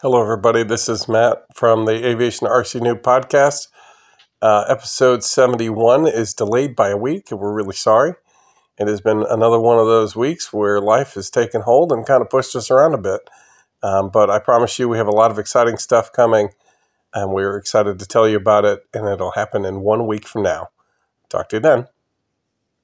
Hello, everybody. This is Matt from the Aviation RC Noob podcast. Uh, episode 71 is delayed by a week, and we're really sorry. It has been another one of those weeks where life has taken hold and kind of pushed us around a bit. Um, but I promise you, we have a lot of exciting stuff coming, and we're excited to tell you about it, and it'll happen in one week from now. Talk to you then.